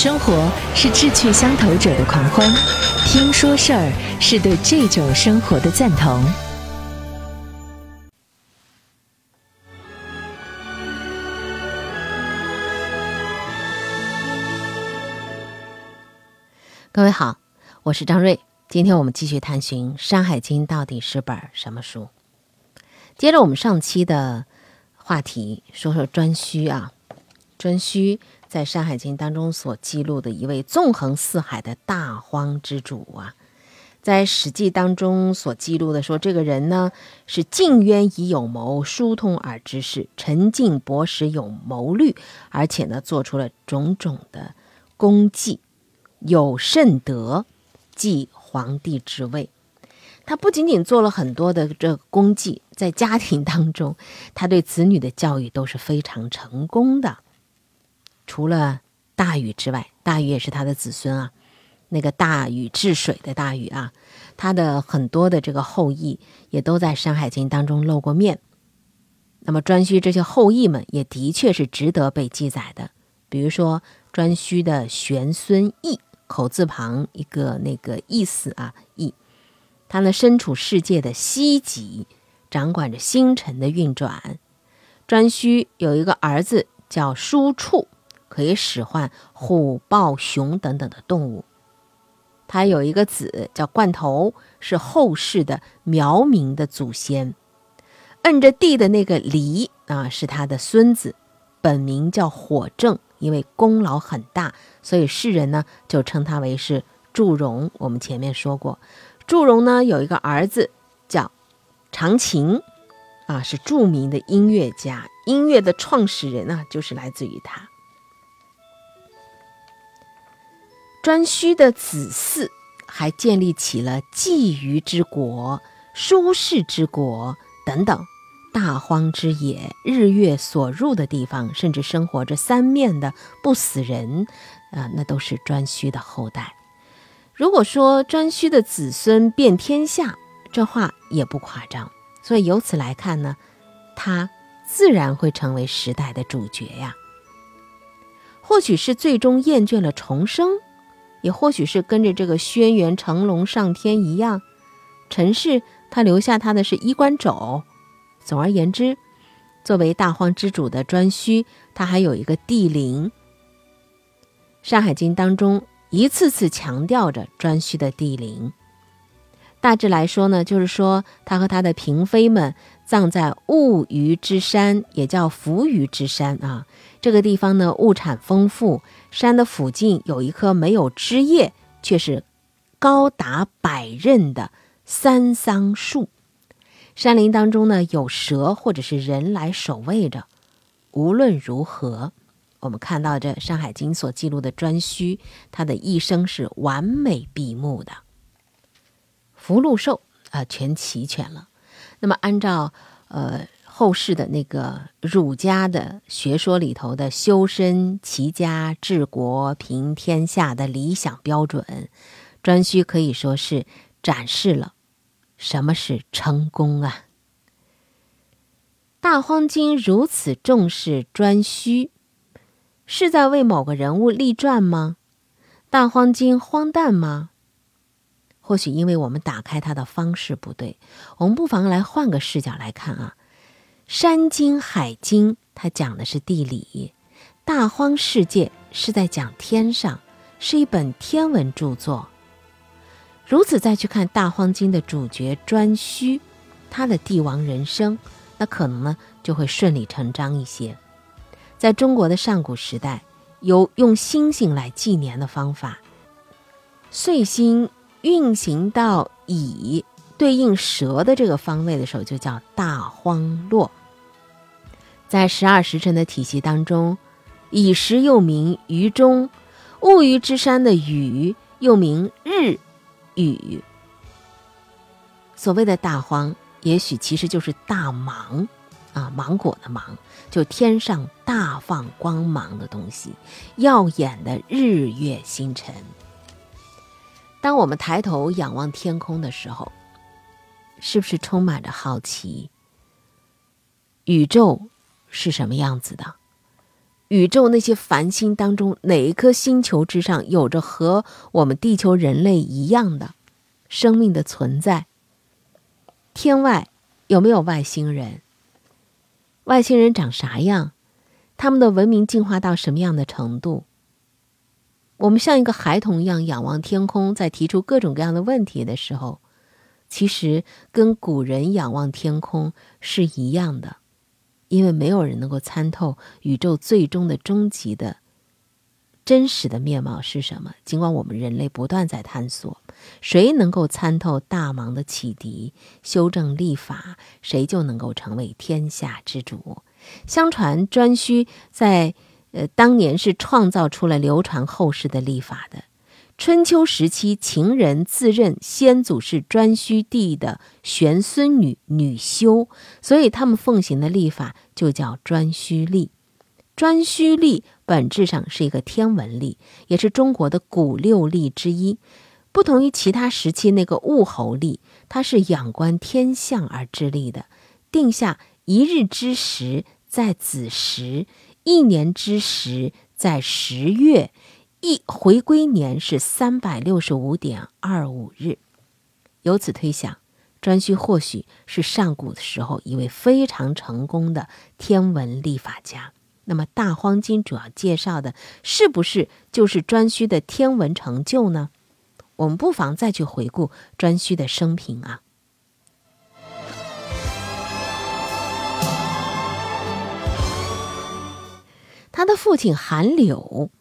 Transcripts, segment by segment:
生活是志趣相投者的狂欢，听说事儿是对这种生活的赞同。各位好，我是张瑞，今天我们继续探寻《山海经》到底是本什么书。接着我们上期的话题，说说颛顼啊，颛顼。在《山海经》当中所记录的一位纵横四海的大荒之主啊，在《史记》当中所记录的说，这个人呢是近渊以有谋，疏通而知事，沉静博识有谋虑，而且呢做出了种种的功绩，有甚德，继皇帝之位。他不仅仅做了很多的这功绩，在家庭当中，他对子女的教育都是非常成功的。除了大禹之外，大禹也是他的子孙啊。那个大禹治水的大禹啊，他的很多的这个后裔也都在《山海经》当中露过面。那么颛顼这些后裔们也的确是值得被记载的。比如说颛顼的玄孙羿，口字旁一个那个意思啊，羿，他呢身处世界的西极，掌管着星辰的运转。颛顼有一个儿子叫叔处。可以使唤虎、豹、熊等等的动物。他有一个子叫冠头，是后世的苗民的祖先。摁着地的那个犁啊，是他的孙子，本名叫火正，因为功劳很大，所以世人呢就称他为是祝融。我们前面说过，祝融呢有一个儿子叫长琴，啊，是著名的音乐家，音乐的创始人啊，就是来自于他。颛顼的子嗣还建立起了季虞之国、舒氏之国等等大荒之野，日月所入的地方，甚至生活着三面的不死人，啊，那都是颛顼的后代。如果说颛顼的子孙遍天下，这话也不夸张。所以由此来看呢，他自然会成为时代的主角呀。或许是最终厌倦了重生。也或许是跟着这个轩辕成龙上天一样，陈氏他留下他的是衣冠冢。总而言之，作为大荒之主的颛顼，他还有一个帝陵。《山海经》当中一次次强调着颛顼的帝陵。大致来说呢，就是说他和他的嫔妃们葬在物虞之山，也叫扶余之山啊。这个地方呢，物产丰富。山的附近有一棵没有枝叶，却是高达百仞的三桑树。山林当中呢，有蛇或者是人来守卫着。无论如何，我们看到这《山海经》所记录的颛顼，他的一生是完美闭幕的。福禄寿啊，全齐全了。那么按照呃。后世的那个儒家的学说里头的修身齐家治国平天下的理想标准，颛顼可以说是展示了什么是成功啊！大荒经如此重视颛顼，是在为某个人物立传吗？大荒经荒诞吗？或许因为我们打开它的方式不对，我们不妨来换个视角来看啊。山经、海经，它讲的是地理；大荒世界是在讲天上，是一本天文著作。如此再去看大荒经的主角颛顼，他的帝王人生，那可能呢就会顺理成章一些。在中国的上古时代，有用星星来纪年的方法，岁星运行到乙。对应蛇的这个方位的时候，就叫大荒落。在十二时辰的体系当中，乙时又名于中，戊戌之山的禹又名日雨。所谓的大荒，也许其实就是大芒啊，芒果的芒，就天上大放光芒的东西，耀眼的日月星辰。当我们抬头仰望天空的时候，是不是充满着好奇？宇宙是什么样子的？宇宙那些繁星当中，哪一颗星球之上有着和我们地球人类一样的生命的存在？天外有没有外星人？外星人长啥样？他们的文明进化到什么样的程度？我们像一个孩童一样仰望天空，在提出各种各样的问题的时候，其实跟古人仰望天空是一样的。因为没有人能够参透宇宙最终的终极的真实的面貌是什么。尽管我们人类不断在探索，谁能够参透大芒的启迪、修正立法，谁就能够成为天下之主。相传颛顼在呃当年是创造出了流传后世的历法的。春秋时期，秦人自认先祖是颛顼帝的玄孙女女修，所以他们奉行的历法就叫颛顼历。颛顼历本质上是一个天文历，也是中国的古六历之一。不同于其他时期那个物候历，它是仰观天象而制历的，定下一日之时在子时，一年之时在十月。一回归年是三百六十五点二五日，由此推想，颛顼或许是上古的时候一位非常成功的天文历法家。那么，《大荒经》主要介绍的是不是就是颛顼的天文成就呢？我们不妨再去回顾颛顼的生平啊。他的父亲韩柳。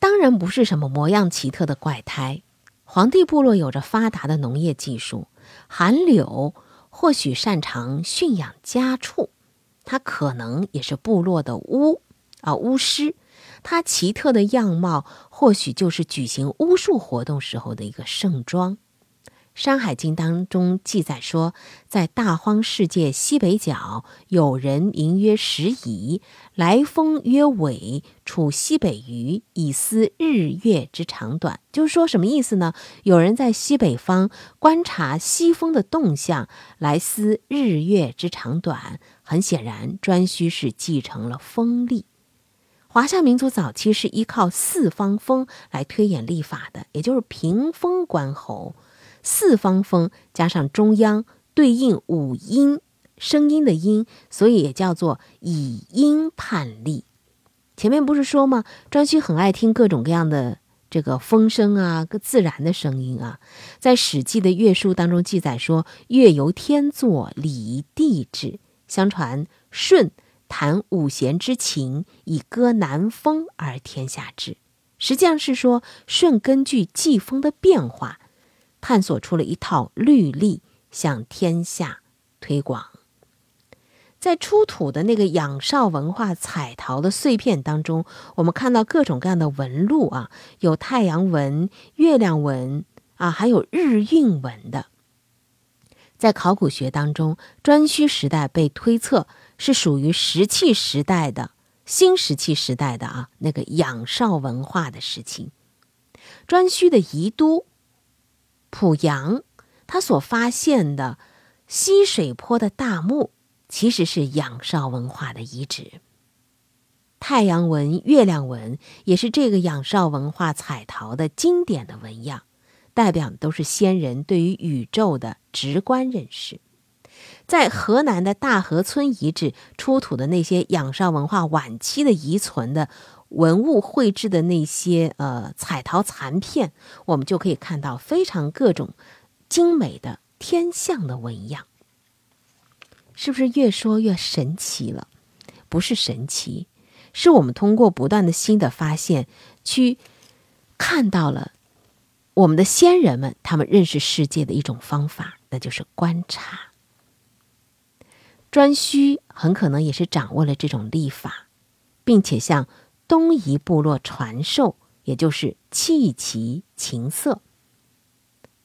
当然不是什么模样奇特的怪胎。黄帝部落有着发达的农业技术，韩柳或许擅长驯养家畜，他可能也是部落的巫啊巫师。他奇特的样貌，或许就是举行巫术活动时候的一个盛装。《山海经》当中记载说，在大荒世界西北角，有人名曰石夷，来风曰尾，处西北隅，以思日月之长短。就是说什么意思呢？有人在西北方观察西风的动向，来思日月之长短。很显然，颛顼是继承了风力。华夏民族早期是依靠四方风来推演历法的，也就是屏风观候。四方风加上中央对应五音，声音的音，所以也叫做以音判例。前面不是说吗？颛顼很爱听各种各样的这个风声啊，各自然的声音啊。在《史记》的乐书当中记载说：“乐由天作，礼地制。”相传舜弹五弦之琴，以歌南风而天下治。实际上是说舜根据季风的变化。探索出了一套律例，向天下推广。在出土的那个仰韶文化彩陶的碎片当中，我们看到各种各样的纹路啊，有太阳纹、月亮纹啊，还有日晕纹的。在考古学当中，颛顼时代被推测是属于石器时代的新石器时代的啊，那个仰韶文化的时期。颛顼的遗都。濮阳，他所发现的西水坡的大墓，其实是仰韶文化的遗址。太阳纹、月亮纹也是这个仰韶文化彩陶的经典的纹样，代表的都是先人对于宇宙的直观认识。在河南的大河村遗址出土的那些仰韶文化晚期的遗存的。文物绘制的那些呃彩陶残片，我们就可以看到非常各种精美的天象的纹样，是不是越说越神奇了？不是神奇，是我们通过不断的新的发现，去看到了我们的先人们他们认识世界的一种方法，那就是观察。颛顼很可能也是掌握了这种历法，并且像。东夷部落传授，也就是弃其琴瑟。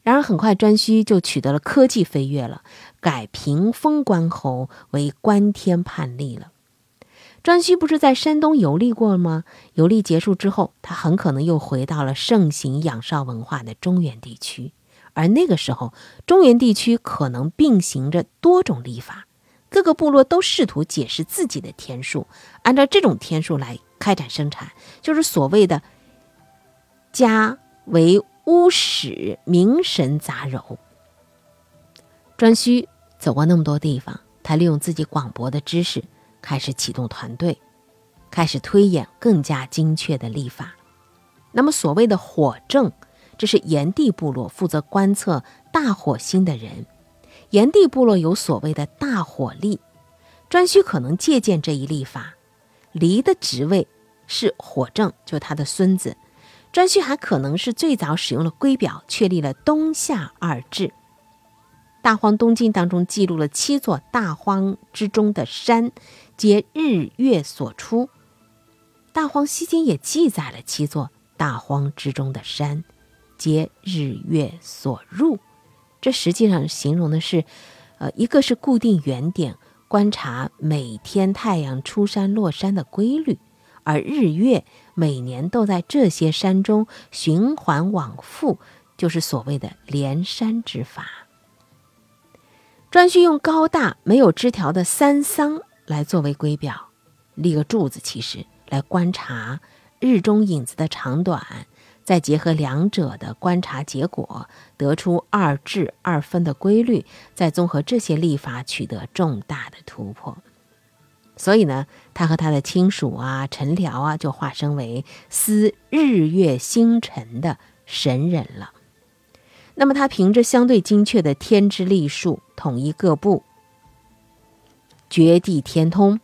然而，很快颛顼就取得了科技飞跃了，改平风观候为关天判历了。颛顼不是在山东游历过吗？游历结束之后，他很可能又回到了盛行仰韶文化的中原地区，而那个时候，中原地区可能并行着多种历法，各个部落都试图解释自己的天数，按照这种天数来开展生产，就是所谓的“家为巫史，名神杂糅”。颛顼走过那么多地方，他利用自己广博的知识，开始启动团队，开始推演更加精确的历法。那么，所谓的火正，这是炎帝部落负责观测大火星的人。炎帝部落有所谓的大火历，颛顼可能借鉴这一历法。离的职位是火正，就他的孙子。颛顼还可能是最早使用了圭表，确立了冬夏二制。大荒东经当中记录了七座大荒之中的山，皆日月所出。大荒西经也记载了七座大荒之中的山，皆日月所入。这实际上形容的是，呃，一个是固定原点，观察每天太阳出山落山的规律，而日月每年都在这些山中循环往复，就是所谓的连山之法。颛顼用高大没有枝条的三桑来作为圭表，立个柱子，其实来观察日中影子的长短。再结合两者的观察结果，得出二至二分的规律，再综合这些历法，取得重大的突破。所以呢，他和他的亲属啊、陈辽啊，就化身为司日月星辰的神人了。那么，他凭着相对精确的天之历数，统一各部，绝地天通。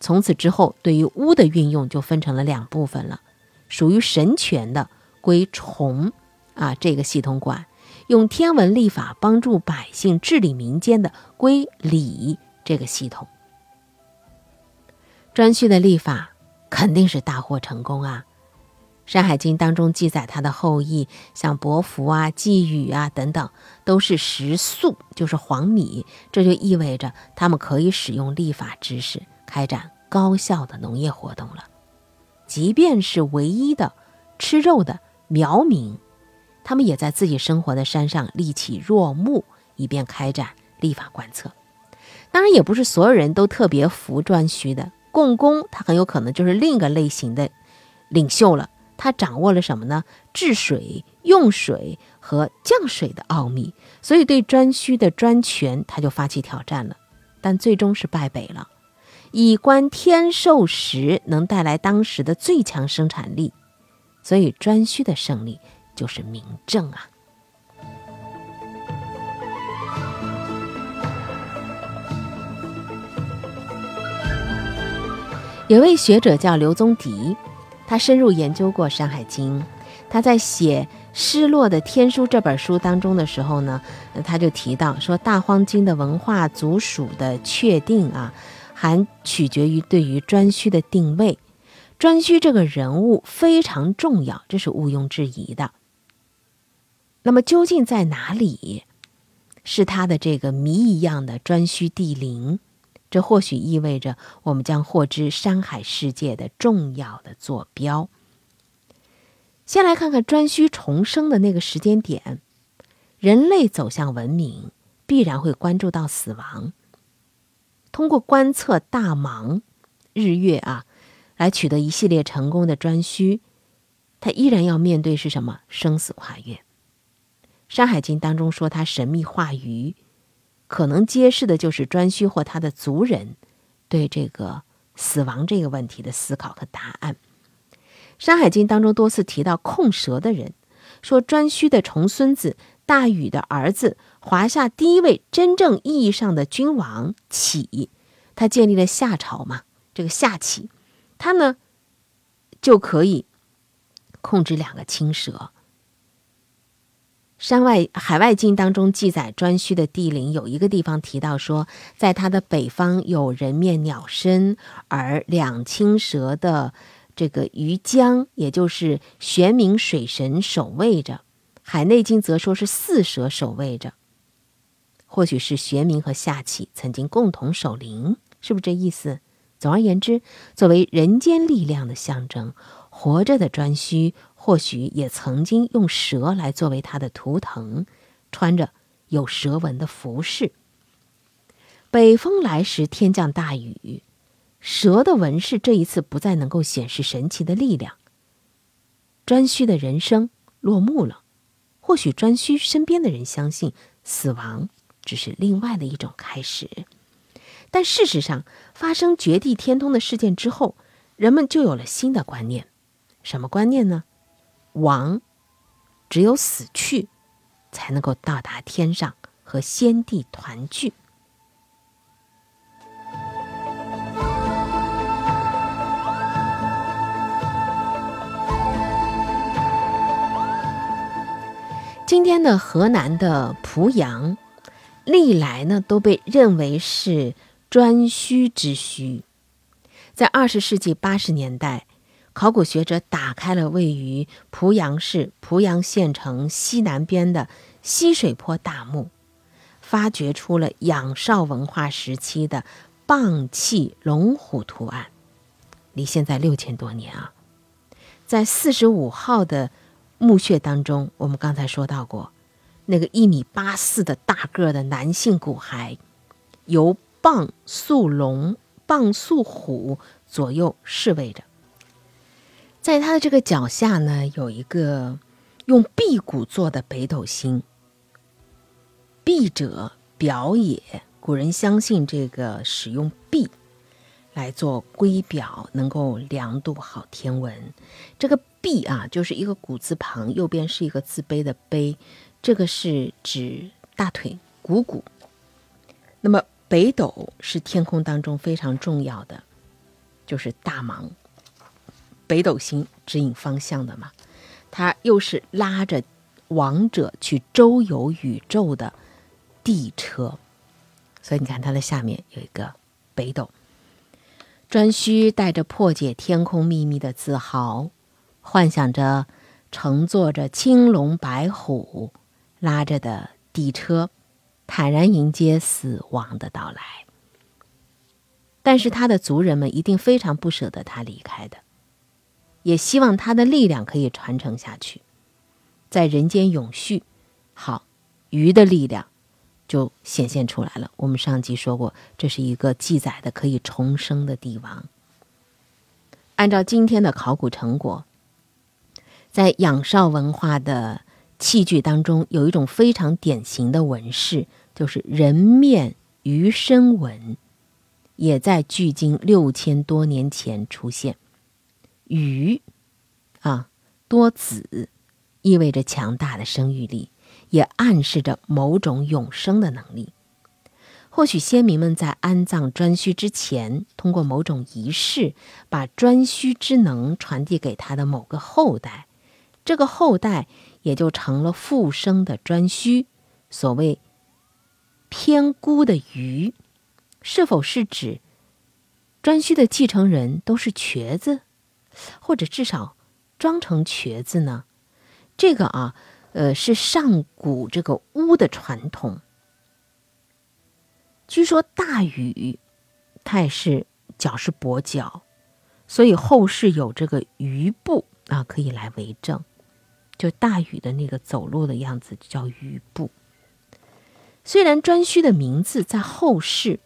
从此之后，对于巫的运用就分成了两部分了，属于神权的。归崇啊，这个系统管用天文历法帮助百姓治理民间的归礼这个系统。颛顼的历法肯定是大获成功啊，《山海经》当中记载他的后裔，像伯服啊、季禹啊等等，都是食粟，就是黄米，这就意味着他们可以使用历法知识开展高效的农业活动了。即便是唯一的吃肉的。苗民，他们也在自己生活的山上立起若木，以便开展立法观测。当然，也不是所有人都特别服颛顼的。共工他很有可能就是另一个类型的领袖了。他掌握了什么呢？治水、用水和降水的奥秘。所以，对颛顼的专权，他就发起挑战了，但最终是败北了。以观天授时，能带来当时的最强生产力。所以，颛顼的胜利就是明证啊。有位学者叫刘宗迪，他深入研究过《山海经》。他在写《失落的天书》这本书当中的时候呢，他就提到说，大荒经的文化族属的确定啊，还取决于对于颛顼的定位。颛顼这个人物非常重要，这是毋庸置疑的。那么究竟在哪里是他的这个谜一样的颛顼地灵？这或许意味着我们将获知山海世界的重要的坐标。先来看看颛顼重生的那个时间点。人类走向文明，必然会关注到死亡。通过观测大芒、日月啊。来取得一系列成功的颛顼，他依然要面对是什么生死跨越。《山海经》当中说他神秘化鱼，可能揭示的就是颛顼或他的族人对这个死亡这个问题的思考和答案。《山海经》当中多次提到控蛇的人，说颛顼的重孙子大禹的儿子，华夏第一位真正意义上的君王启，他建立了夏朝嘛，这个夏启。他呢，就可以控制两个青蛇。山外海外经当中记载，颛顼的地灵有一个地方提到说，在他的北方有人面鸟身，而两青蛇的这个鱼江，也就是玄冥水神守卫着。海内经则说是四蛇守卫着，或许是玄冥和夏启曾经共同守灵，是不是这意思？总而言之，作为人间力量的象征，活着的颛顼或许也曾经用蛇来作为他的图腾，穿着有蛇纹的服饰。北风来时，天降大雨。蛇的纹饰这一次不再能够显示神奇的力量。颛顼的人生落幕了。或许颛顼身边的人相信死亡只是另外的一种开始，但事实上，发生绝地天通的事件之后，人们就有了新的观念。什么观念呢？王只有死去，才能够到达天上和先帝团聚。今天的河南的濮阳，历来呢都被认为是颛顼之需。在二十世纪八十年代，考古学者打开了位于濮阳市濮阳县城西南边的西水坡大墓，发掘出了仰韶文化时期的蚌器龙虎图案，离现在六千多年啊，在四十五号的。墓穴当中，我们刚才说到过，那个一米八四的大个的男性骨骸，由蚌塑龙、蚌塑虎左右侍卫着。在他的这个脚下呢，有一个用璧骨做的北斗星。璧者表也，古人相信这个使用璧来做圭表，能够量度好天文。这个。臂啊，就是一个古字旁，右边是一个自卑的卑，这个是指大腿股骨。那么北斗是天空当中非常重要的，就是大芒，北斗星指引方向的嘛。它又是拉着王者去周游宇宙的地车，所以你看它的下面有一个北斗。颛顼带着破解天空秘密的自豪。幻想着乘坐着青龙白虎拉着的地车，坦然迎接死亡的到来。但是他的族人们一定非常不舍得他离开的，也希望他的力量可以传承下去，在人间永续。好，鱼的力量就显现出来了。我们上集说过，这是一个记载的可以重生的帝王。按照今天的考古成果。在仰韶文化的器具当中，有一种非常典型的纹饰，就是人面鱼身纹，也在距今六千多年前出现。鱼，啊，多子，意味着强大的生育力，也暗示着某种永生的能力。或许先民们在安葬颛顼之前，通过某种仪式，把颛顼之能传递给他的某个后代。这个后代也就成了复生的颛顼。所谓偏孤的鱼，是否是指颛顼的继承人都是瘸子，或者至少装成瘸子呢？这个啊，呃，是上古这个巫的传统。据说大禹他也是脚是跛脚，所以后世有这个鱼步啊，可以来为证。就大禹的那个走路的样子叫禹步。虽然颛顼的名字在后世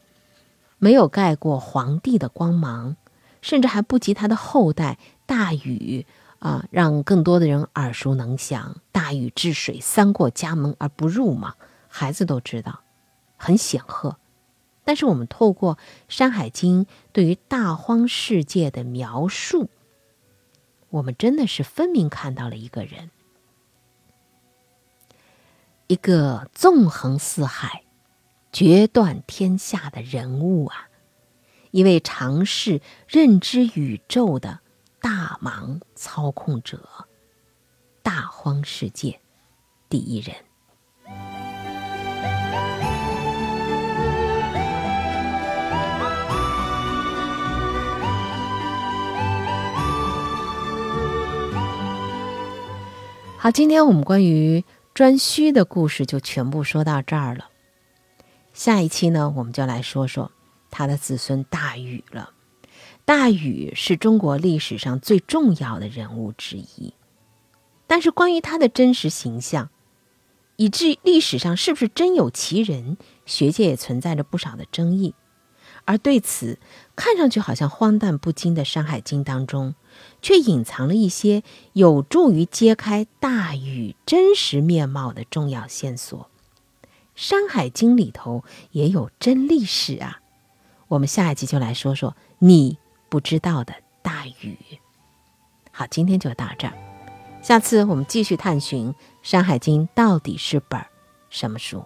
没有盖过皇帝的光芒，甚至还不及他的后代大禹啊，让更多的人耳熟能详。大禹治水，三过家门而不入嘛，孩子都知道，很显赫。但是我们透过《山海经》对于大荒世界的描述，我们真的是分明看到了一个人。一个纵横四海、决断天下的人物啊！一位尝试认知宇宙的大盲操控者，大荒世界第一人。好，今天我们关于。颛顼的故事就全部说到这儿了。下一期呢，我们就来说说他的子孙大禹了。大禹是中国历史上最重要的人物之一，但是关于他的真实形象，以至于历史上是不是真有其人，学界也存在着不少的争议。而对此看上去好像荒诞不经的《山海经》当中，却隐藏了一些有助于揭开大禹真实面貌的重要线索。《山海经》里头也有真历史啊！我们下一集就来说说你不知道的大禹。好，今天就到这儿，下次我们继续探寻《山海经》到底是本什么书。